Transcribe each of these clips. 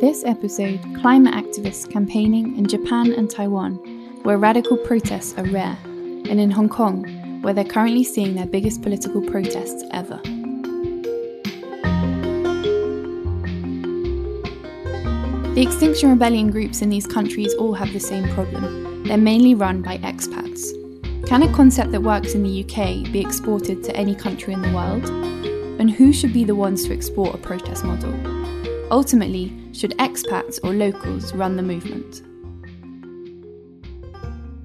This episode, climate activists campaigning in Japan and Taiwan, where radical protests are rare, and in Hong Kong, where they're currently seeing their biggest political protests ever. The Extinction Rebellion groups in these countries all have the same problem. They're mainly run by expats. Can a concept that works in the UK be exported to any country in the world? And who should be the ones to export a protest model? Ultimately, should expats or locals run the movement?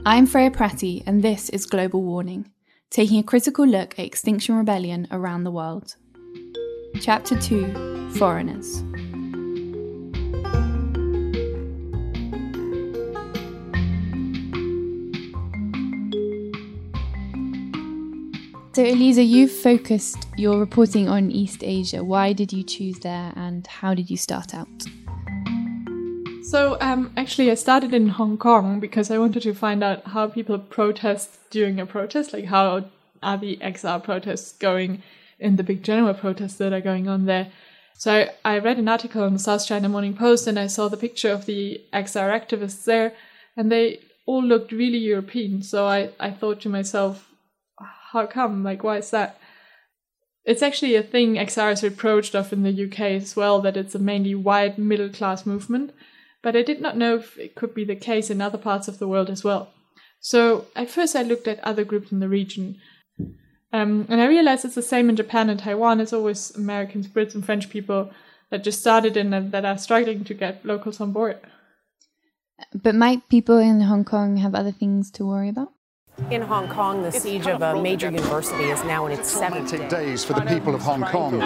I'm Freya Pratti, and this is Global Warning, taking a critical look at Extinction Rebellion around the world. Chapter 2 Foreigners. So, Elisa, you've focused your reporting on East Asia. Why did you choose there and how did you start out? So, um, actually, I started in Hong Kong because I wanted to find out how people protest during a protest, like how are the XR protests going in the big general protests that are going on there. So, I, read an article in the South China Morning Post and I saw the picture of the XR activists there, and they all looked really European. So, I, I thought to myself, how come? Like, why is that? It's actually a thing XR is reproached of in the UK as well, that it's a mainly white middle class movement. But I did not know if it could be the case in other parts of the world as well. So at first I looked at other groups in the region. Um, and I realized it's the same in Japan and Taiwan. It's always Americans, Brits, and French people that just started in and that are struggling to get locals on board. But might people in Hong Kong have other things to worry about? In Hong Kong, the siege of a major university is now in its seventh day. days for the people of Hong Kong.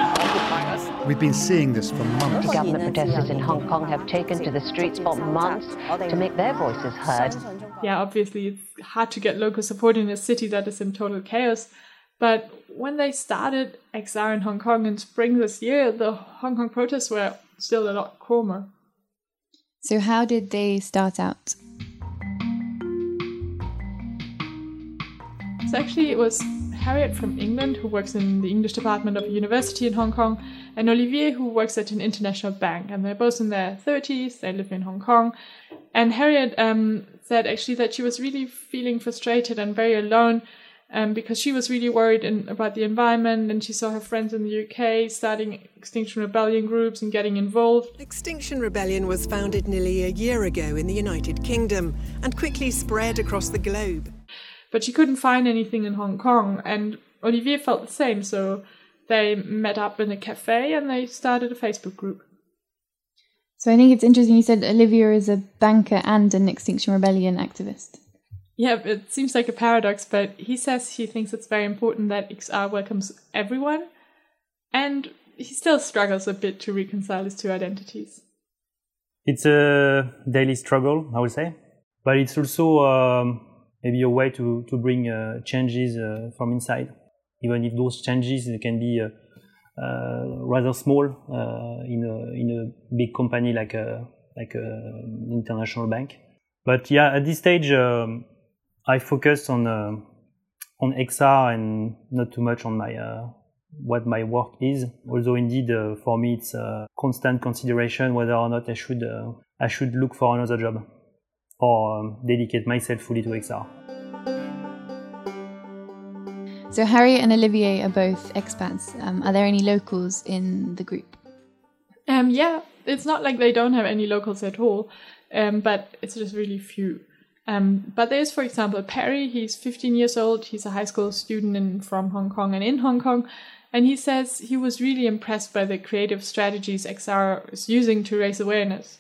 We've been seeing this for months. The government protesters in Hong Kong have taken to the streets for months to make their voices heard. Yeah, obviously it's hard to get local support in a city that is in total chaos. But when they started XR in Hong Kong in spring this year, the Hong Kong protests were still a lot calmer. So, how did they start out? So actually, it was Harriet from England, who works in the English department of a university in Hong Kong, and Olivier, who works at an international bank. And they're both in their 30s, they live in Hong Kong. And Harriet um, said actually that she was really feeling frustrated and very alone um, because she was really worried in, about the environment and she saw her friends in the UK starting Extinction Rebellion groups and getting involved. Extinction Rebellion was founded nearly a year ago in the United Kingdom and quickly spread across the globe but she couldn't find anything in Hong Kong. And Olivier felt the same, so they met up in a cafe and they started a Facebook group. So I think it's interesting you said Olivier is a banker and an Extinction Rebellion activist. Yeah, it seems like a paradox, but he says he thinks it's very important that XR welcomes everyone, and he still struggles a bit to reconcile his two identities. It's a daily struggle, I would say, but it's also um, maybe a way to, to bring uh, changes uh, from inside, even if those changes can be uh, rather small in, a, in a big company like a, like an international bank. But yeah, at this stage, um, I focus on on XR and not too much on my uh, what my work is. Although indeed uh, for me it's a constant consideration whether or not I should uh, I should look for another job or um, dedicate myself fully to XR. So Harriet and Olivier are both expats. Um, are there any locals in the group? Um, yeah, it's not like they don't have any locals at all, um, but it's just really few. Um, but there's, for example, Perry. He's 15 years old. He's a high school student in, from Hong Kong and in Hong Kong. And he says he was really impressed by the creative strategies XR is using to raise awareness.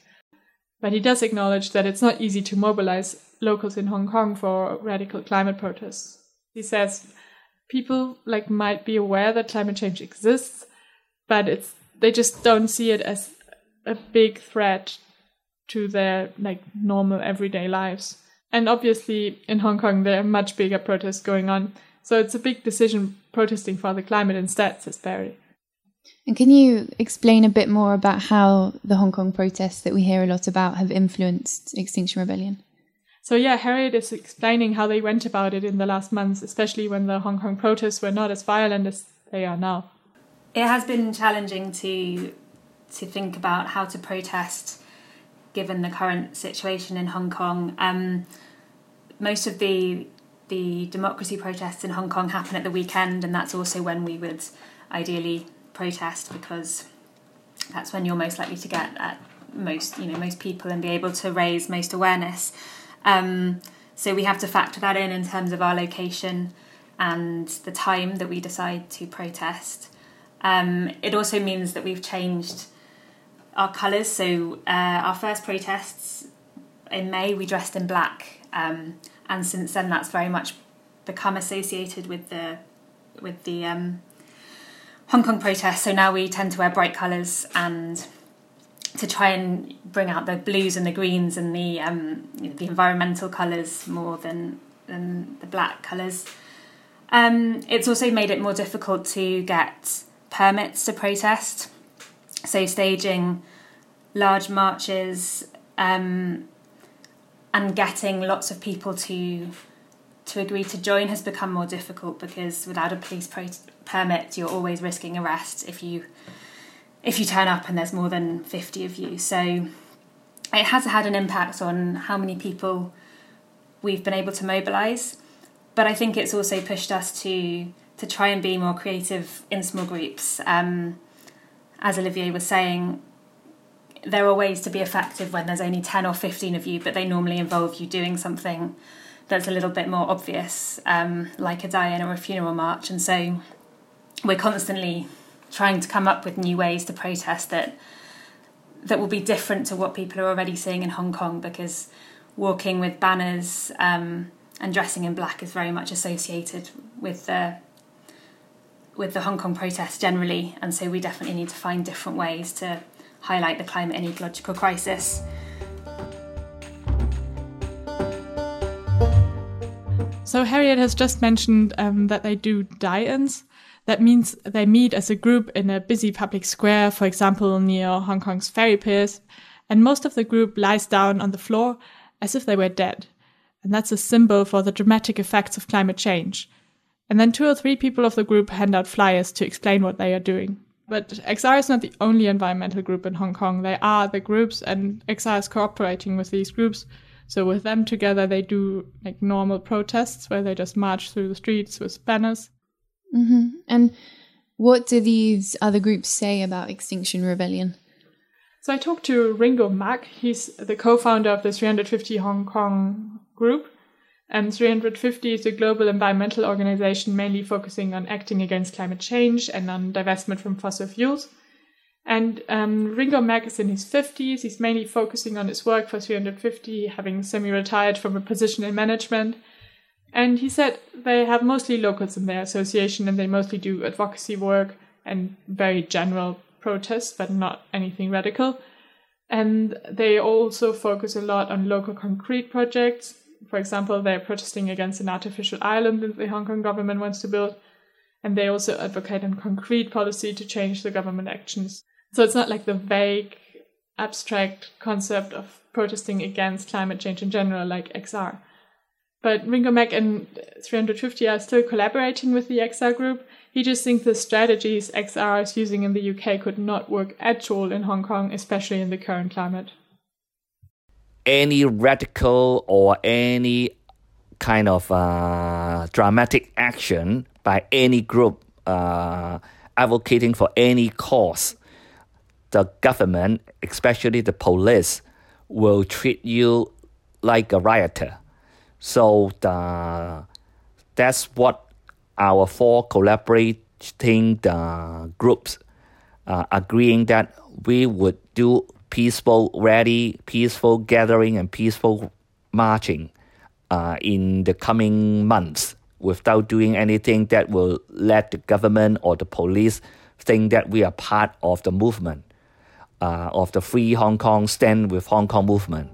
But he does acknowledge that it's not easy to mobilize locals in Hong Kong for radical climate protests. He says people like might be aware that climate change exists, but it's they just don't see it as a big threat to their like normal everyday lives. And obviously in Hong Kong there are much bigger protests going on. So it's a big decision protesting for the climate instead, says Barry. And can you explain a bit more about how the Hong Kong protests that we hear a lot about have influenced Extinction Rebellion? So yeah, Harriet is explaining how they went about it in the last months, especially when the Hong Kong protests were not as violent as they are now. It has been challenging to to think about how to protest given the current situation in Hong Kong. Um, most of the the democracy protests in Hong Kong happen at the weekend, and that's also when we would ideally protest because that's when you're most likely to get at most you know most people and be able to raise most awareness. Um, so we have to factor that in in terms of our location and the time that we decide to protest. Um, it also means that we've changed our colours. So uh, our first protests in May, we dressed in black, um, and since then that's very much become associated with the with the um, Hong Kong protests. So now we tend to wear bright colours and to try and bring out the blues and the greens and the um, you know, the environmental colours more than than the black colours. Um, it's also made it more difficult to get permits to protest. So staging large marches um, and getting lots of people to to agree to join has become more difficult because without a police permit, you're always risking arrest if you if you turn up and there's more than 50 of you. So it has had an impact on how many people we've been able to mobilize but I think it's also pushed us to to try and be more creative in small groups. Um, as Olivier was saying, there are ways to be effective when there's only 10 or 15 of you, but they normally involve you doing something that's a little bit more obvious, um, like a die-in or a funeral march. And so we're constantly trying to come up with new ways to protest that that will be different to what people are already seeing in Hong Kong because walking with banners um, and dressing in black is very much associated with the with the Hong Kong protests generally, and so we definitely need to find different ways to highlight the climate and ecological crisis. So Harriet has just mentioned um, that they do die-ins. That means they meet as a group in a busy public square, for example, near Hong Kong's ferry piers, and most of the group lies down on the floor as if they were dead and that's a symbol for the dramatic effects of climate change. And then two or three people of the group hand out flyers to explain what they are doing. But XR is not the only environmental group in Hong Kong. They are the groups, and XR is cooperating with these groups. So with them together, they do like normal protests where they just march through the streets with banners. Mm-hmm. And what do these other groups say about Extinction Rebellion? So I talked to Ringo Mak. He's the co-founder of the 350 Hong Kong group. And 350 is a global environmental organization mainly focusing on acting against climate change and on divestment from fossil fuels. And um, Ringo Mak is in his 50s. He's mainly focusing on his work for 350, having semi retired from a position in management. And he said they have mostly locals in their association and they mostly do advocacy work and very general protests, but not anything radical. And they also focus a lot on local concrete projects. For example, they're protesting against an artificial island that the Hong Kong government wants to build. And they also advocate a concrete policy to change the government actions. So it's not like the vague, abstract concept of protesting against climate change in general, like XR. But Ringo Mak and 350 are still collaborating with the XR group, he just thinks the strategies XR is using in the UK could not work at all in Hong Kong, especially in the current climate. Any radical or any kind of uh, dramatic action by any group uh, advocating for any cause, the government, especially the police, will treat you like a rioter. So the, that's what our four collaborating uh, groups uh, agreeing that we would do peaceful rally, peaceful gathering, and peaceful marching uh, in the coming months without doing anything that will let the government or the police think that we are part of the movement, uh, of the Free Hong Kong Stand with Hong Kong movement.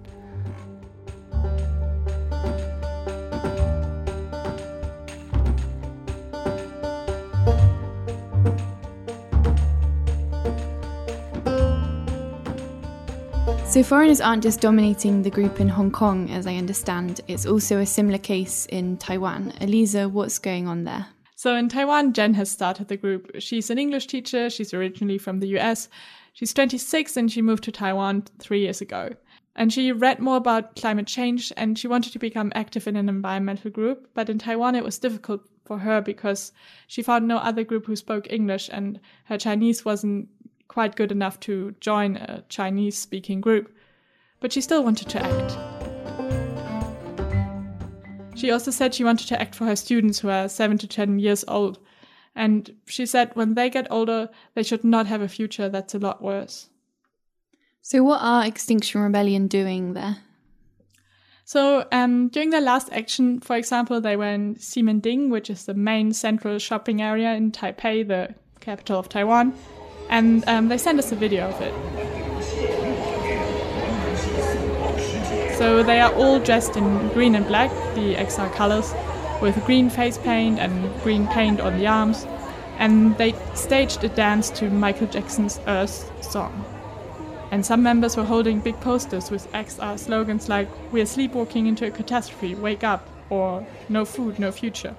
So, foreigners aren't just dominating the group in Hong Kong, as I understand. It's also a similar case in Taiwan. Elisa, what's going on there? So, in Taiwan, Jen has started the group. She's an English teacher. She's originally from the US. She's 26 and she moved to Taiwan three years ago. And she read more about climate change and she wanted to become active in an environmental group. But in Taiwan, it was difficult for her because she found no other group who spoke English and her Chinese wasn't quite good enough to join a Chinese speaking group. But she still wanted to act. She also said she wanted to act for her students who are 7 to 10 years old. And she said when they get older, they should not have a future that's a lot worse. So, what are Extinction Rebellion doing there? So, um, during their last action, for example, they were in Ximending, which is the main central shopping area in Taipei, the capital of Taiwan, and um, they sent us a video of it. So, they are all dressed in green and black, the XR colors, with green face paint and green paint on the arms, and they staged a dance to Michael Jackson's Earth song. And some members were holding big posters with XR slogans like, We are sleepwalking into a catastrophe, wake up, or No food, no future.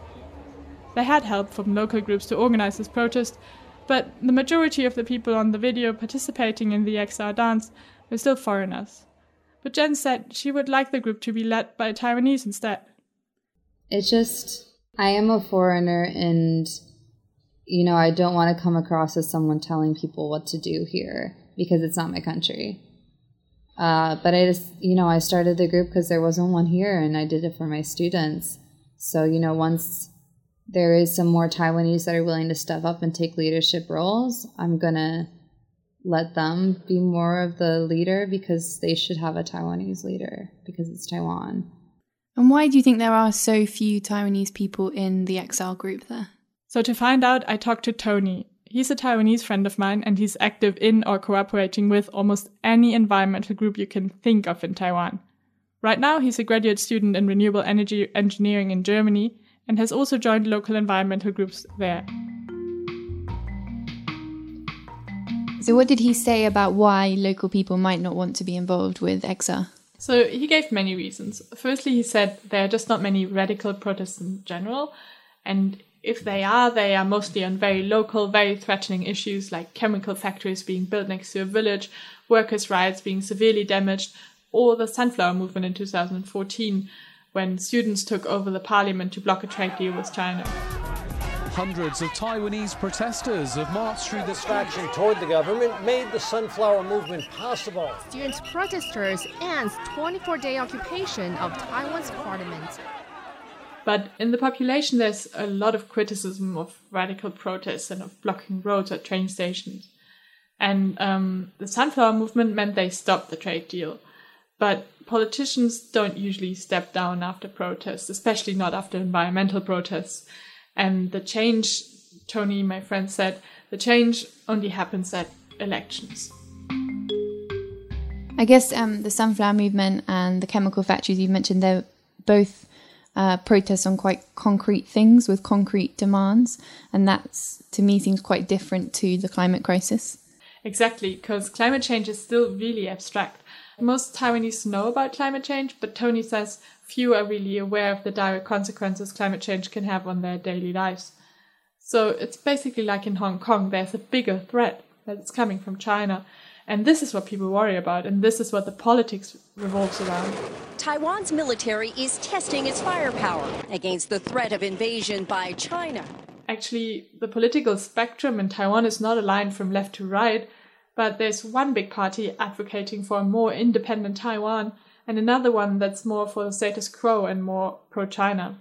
They had help from local groups to organize this protest, but the majority of the people on the video participating in the XR dance were still foreigners. But Jen said she would like the group to be led by Taiwanese instead. It's just, I am a foreigner and, you know, I don't want to come across as someone telling people what to do here because it's not my country. Uh, but I just, you know, I started the group because there wasn't one here and I did it for my students. So, you know, once there is some more Taiwanese that are willing to step up and take leadership roles, I'm going to let them be more of the leader because they should have a Taiwanese leader because it's Taiwan. And why do you think there are so few Taiwanese people in the XR group there? So, to find out, I talked to Tony, He's a Taiwanese friend of mine and he's active in or cooperating with almost any environmental group you can think of in Taiwan. Right now, he's a graduate student in renewable energy engineering in Germany and has also joined local environmental groups there. So, what did he say about why local people might not want to be involved with XR? So, he gave many reasons. Firstly, he said there are just not many radical protests in general, and if they are, they are mostly on very local, very threatening issues like chemical factories being built next to a village, workers' rights being severely damaged, or the sunflower movement in 2014 when students took over the parliament to block a trade deal with China. Hundreds of Taiwanese protesters have marched through the action toward the government made the sunflower movement possible. Students protesters ends 24-day occupation of Taiwan's parliament. But in the population, there's a lot of criticism of radical protests and of blocking roads at train stations. And um, the sunflower movement meant they stopped the trade deal. But politicians don't usually step down after protests, especially not after environmental protests. And the change, Tony, my friend, said, the change only happens at elections. I guess um, the sunflower movement and the chemical factories you mentioned, they're both uh, protests on quite concrete things with concrete demands. And that's, to me, seems quite different to the climate crisis. Exactly, because climate change is still really abstract. Most Taiwanese know about climate change, but Tony says few are really aware of the direct consequences climate change can have on their daily lives. So it's basically like in Hong Kong, there's a bigger threat that's coming from China, and this is what people worry about, and this is what the politics revolves around. Taiwan's military is testing its firepower against the threat of invasion by China. Actually, the political spectrum in Taiwan is not aligned from left to right, but there's one big party advocating for a more independent Taiwan, and another one that's more for the status quo and more pro China.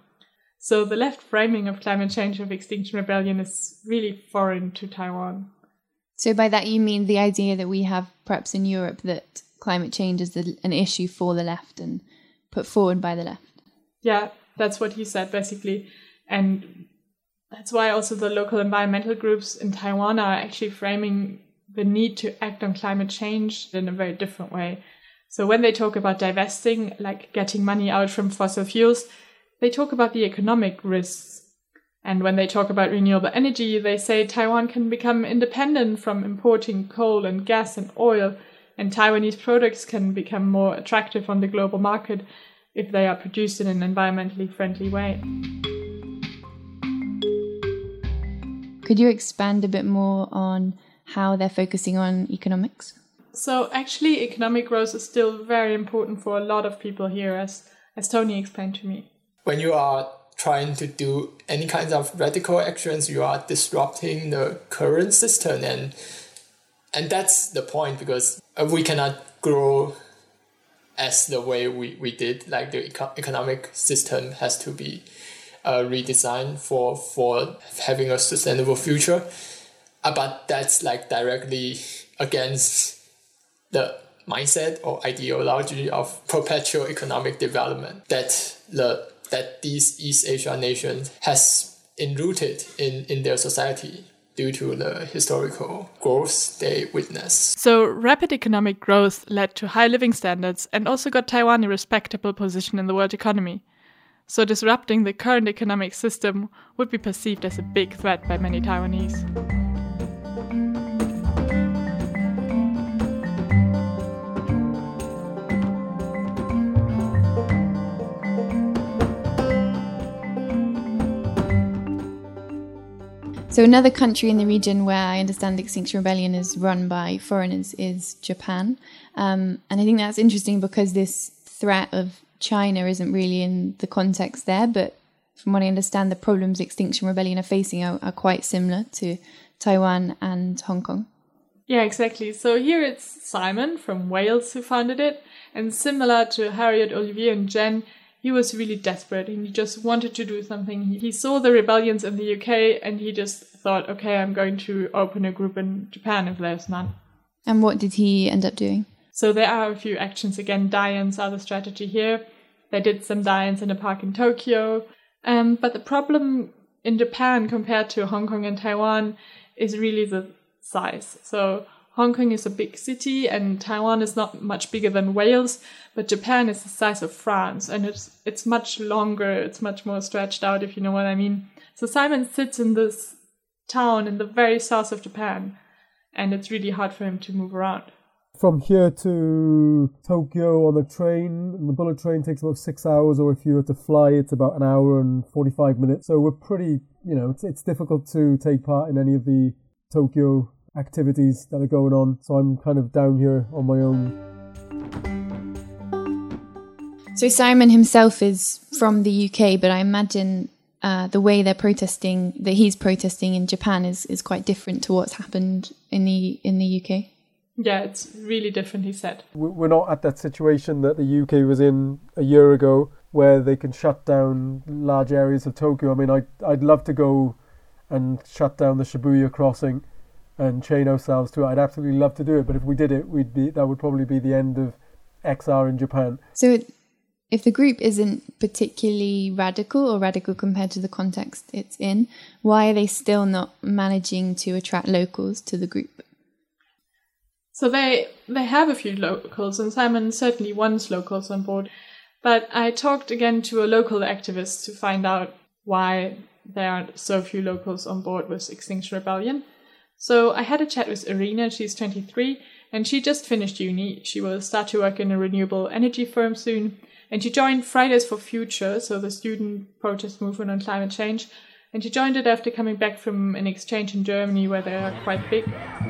So the left framing of climate change of Extinction Rebellion is really foreign to Taiwan. So, by that, you mean the idea that we have perhaps in Europe that climate change is the, an issue for the left and put forward by the left? Yeah, that's what he said basically. And that's why also the local environmental groups in Taiwan are actually framing the need to act on climate change in a very different way. So, when they talk about divesting, like getting money out from fossil fuels, they talk about the economic risks and when they talk about renewable energy, they say Taiwan can become independent from importing coal and gas and oil, and Taiwanese products can become more attractive on the global market if they are produced in an environmentally friendly way. Could you expand a bit more on how they're focusing on economics? So actually, economic growth is still very important for a lot of people here, as as Tony explained to me. When you are trying to do any kinds of radical actions, you are disrupting the current system, and and that's the point because we cannot grow as the way we, we did. Like the eco- economic system has to be uh, redesigned for for having a sustainable future. Uh, but that's like directly against the mindset or ideology of perpetual economic development that the that these East Asian nations has enrooted in, in their society due to the historical growth they witnessed. So rapid economic growth led to high living standards and also got Taiwan a respectable position in the world economy. So disrupting the current economic system would be perceived as a big threat by many Taiwanese. So, another country in the region where I understand Extinction Rebellion is run by foreigners is Japan. Um, and I think that's interesting because this threat of China isn't really in the context there, but from what I understand, the problems Extinction Rebellion are facing are, are quite similar to Taiwan and Hong Kong. Yeah, exactly. So here it's Simon from Wales who founded it, and similar to Harriet, Olivier, and Jen, he was really desperate and he just wanted to do something. He saw the rebellions in the UK and he just thought, okay, I'm going to open a group in Japan if there's none. And what did he end up doing? So there are a few actions again. Die-ins are the strategy here. They did some die-ins in a park in Tokyo. Um, but the problem in Japan compared to Hong Kong and Taiwan is really the size. So Hong Kong is a big city and Taiwan is not much bigger than Wales, but Japan is the size of France and it's it's much longer, it's much more stretched out if you know what I mean. So Simon sits in this town in the very south of Japan and it's really hard for him to move around. From here to Tokyo on the train, the bullet train takes about six hours, or if you were to fly, it's about an hour and 45 minutes. So we're pretty, you know, it's, it's difficult to take part in any of the Tokyo activities that are going on. So I'm kind of down here on my own. So Simon himself is from the UK, but I imagine uh, the way they're protesting, that he's protesting in Japan, is is quite different to what's happened in the in the UK. Yeah, it's really different. He said we're not at that situation that the UK was in a year ago, where they can shut down large areas of Tokyo. I mean, I I'd love to go and shut down the Shibuya crossing and chain ourselves to it. I'd absolutely love to do it, but if we did it, we'd be that would probably be the end of XR in Japan. So, if the group isn't particularly radical or radical compared to the context it's in, why are they still not managing to attract locals to the group? So they they have a few locals, and Simon certainly wants locals on board. But I talked again to a local activist to find out why there are so few locals on board with Extinction Rebellion. So I had a chat with Irina, she's 23, and she just finished uni. She will start to work in a renewable energy firm soon. And she joined Fridays for Future, so the student protest movement on climate change, and she joined it after coming back from an exchange in Germany where they are quite big.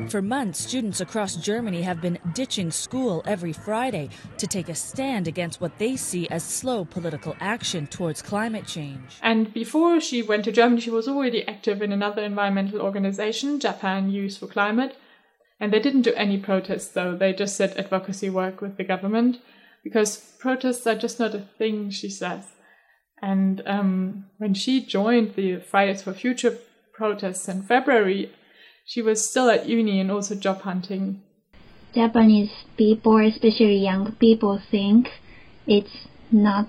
For months, students across Germany have been ditching school every Friday to take a stand against what they see as slow political action towards climate change. And before she went to Germany, she was already active in another environmental organization, Japan Youth for Climate. And they didn't do any protests, though. They just did advocacy work with the government because protests are just not a thing, she says. And um, when she joined the Fridays for Future protests in February, she was still at uni and also job hunting. Japanese people, especially young people, think it's not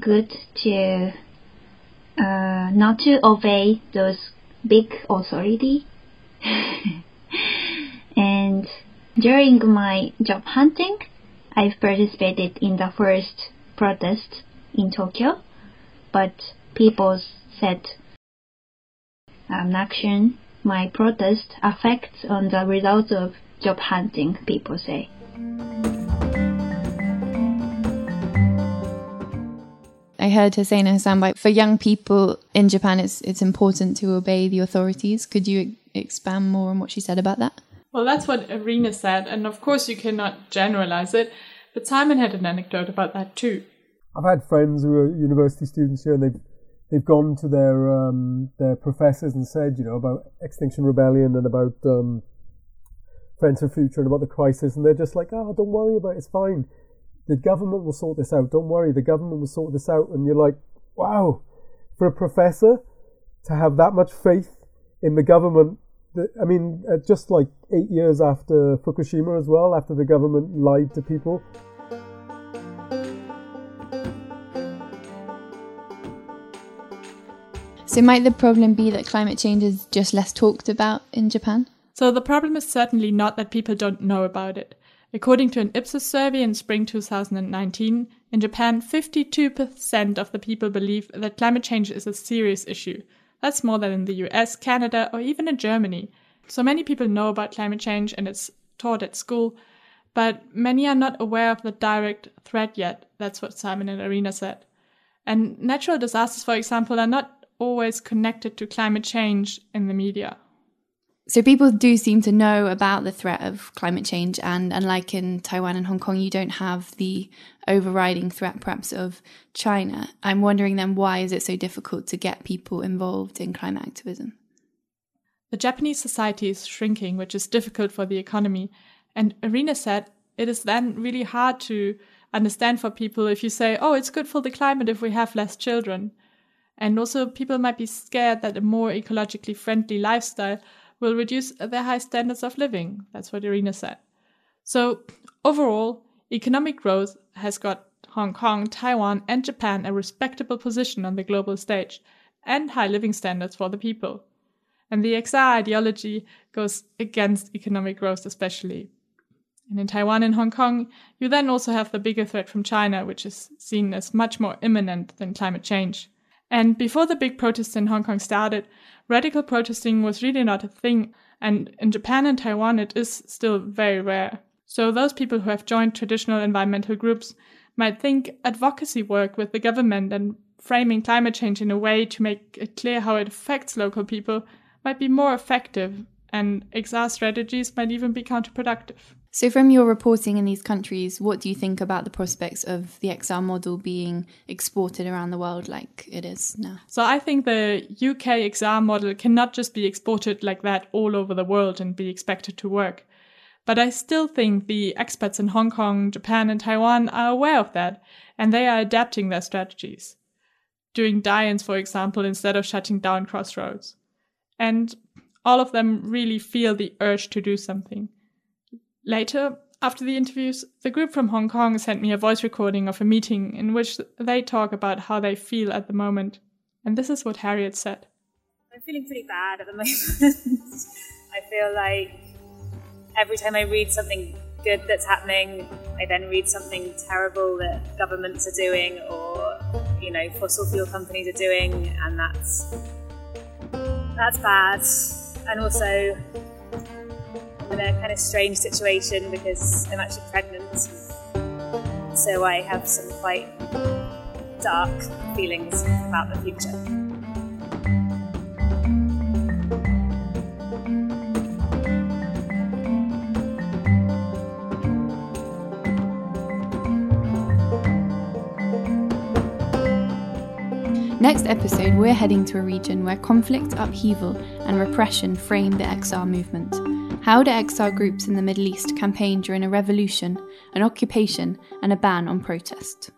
good to uh, not to obey those big authority. and during my job hunting, I've participated in the first protest in Tokyo but people said um, action, my protest affects on the results of job hunting, people say. I heard her say in her soundbite, for young people in Japan, it's, it's important to obey the authorities. Could you expand more on what she said about that? Well, that's what Irina said, and of course you cannot generalize it, but Simon had an anecdote about that too. I've had friends who are university students here, and they've they've gone to their um, their professors and said, you know, about Extinction Rebellion and about um, Fridays for Future and about the crisis, and they're just like, oh, don't worry about it, it's fine. The government will sort this out. Don't worry, the government will sort this out. And you're like, wow, for a professor to have that much faith in the government. I mean, uh, just like eight years after Fukushima as well, after the government lied to people. So, might the problem be that climate change is just less talked about in Japan? So, the problem is certainly not that people don't know about it. According to an Ipsos survey in spring 2019, in Japan, 52% of the people believe that climate change is a serious issue. That's more than in the US, Canada, or even in Germany. So many people know about climate change and it's taught at school, but many are not aware of the direct threat yet. That's what Simon and Irina said. And natural disasters, for example, are not always connected to climate change in the media. So people do seem to know about the threat of climate change, and unlike in Taiwan and Hong Kong, you don't have the overriding threat, perhaps, of China. I'm wondering then why is it so difficult to get people involved in climate activism? The Japanese society is shrinking, which is difficult for the economy. And Irina said it is then really hard to understand for people if you say, oh, it's good for the climate if we have less children. And also, people might be scared that a more ecologically friendly lifestyle will reduce their high standards of living. That's what Irina said. So, overall, economic growth has got Hong Kong, Taiwan, and Japan a respectable position on the global stage and high living standards for the people. And the XR ideology goes against economic growth, especially. And in Taiwan and Hong Kong, you then also have the bigger threat from China, which is seen as much more imminent than climate change. And before the big protests in Hong Kong started, radical protesting was really not a thing, and in Japan and Taiwan it is still very rare. So those people who have joined traditional environmental groups might think advocacy work with the government and framing climate change in a way to make it clear how it affects local people might be more effective, and XR strategies might even be counterproductive. So, from your reporting in these countries, what do you think about the prospects of the XR model being exported around the world like it is now? So, I think the UK XR model cannot just be exported like that all over the world and be expected to work. But I still think the experts in Hong Kong, Japan, and Taiwan are aware of that, and they are adapting their strategies. Doing die-ins, for example, instead of shutting down crossroads. And all of them really feel the urge to do something. Later, after the interviews, the group from Hong Kong sent me a voice recording of a meeting in which they talk about how they feel at the moment. And this is what Harriet said. I'm feeling pretty bad at the moment. I feel like every time I read something good that's happening, I then read something terrible that governments are doing or, you know, fossil fuel companies are doing, and that's that's bad. And also in a kind of strange situation because I'm actually pregnant. So I have some quite dark feelings about the future. Next episode, we're heading to a region where conflict, upheaval, and repression frame the XR movement. How do XR groups in the Middle East campaign during a revolution, an occupation, and a ban on protest?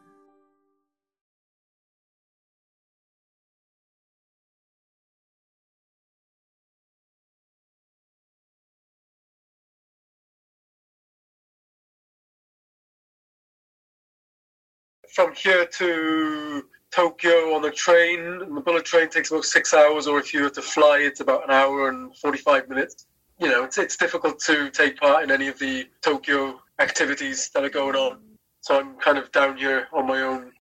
From here to Tokyo on a train, the bullet train takes about six hours, or if you were to fly, it's about an hour and 45 minutes you know, it's, it's difficult to take part in any of the Tokyo activities that are going on. So I'm kind of down here on my own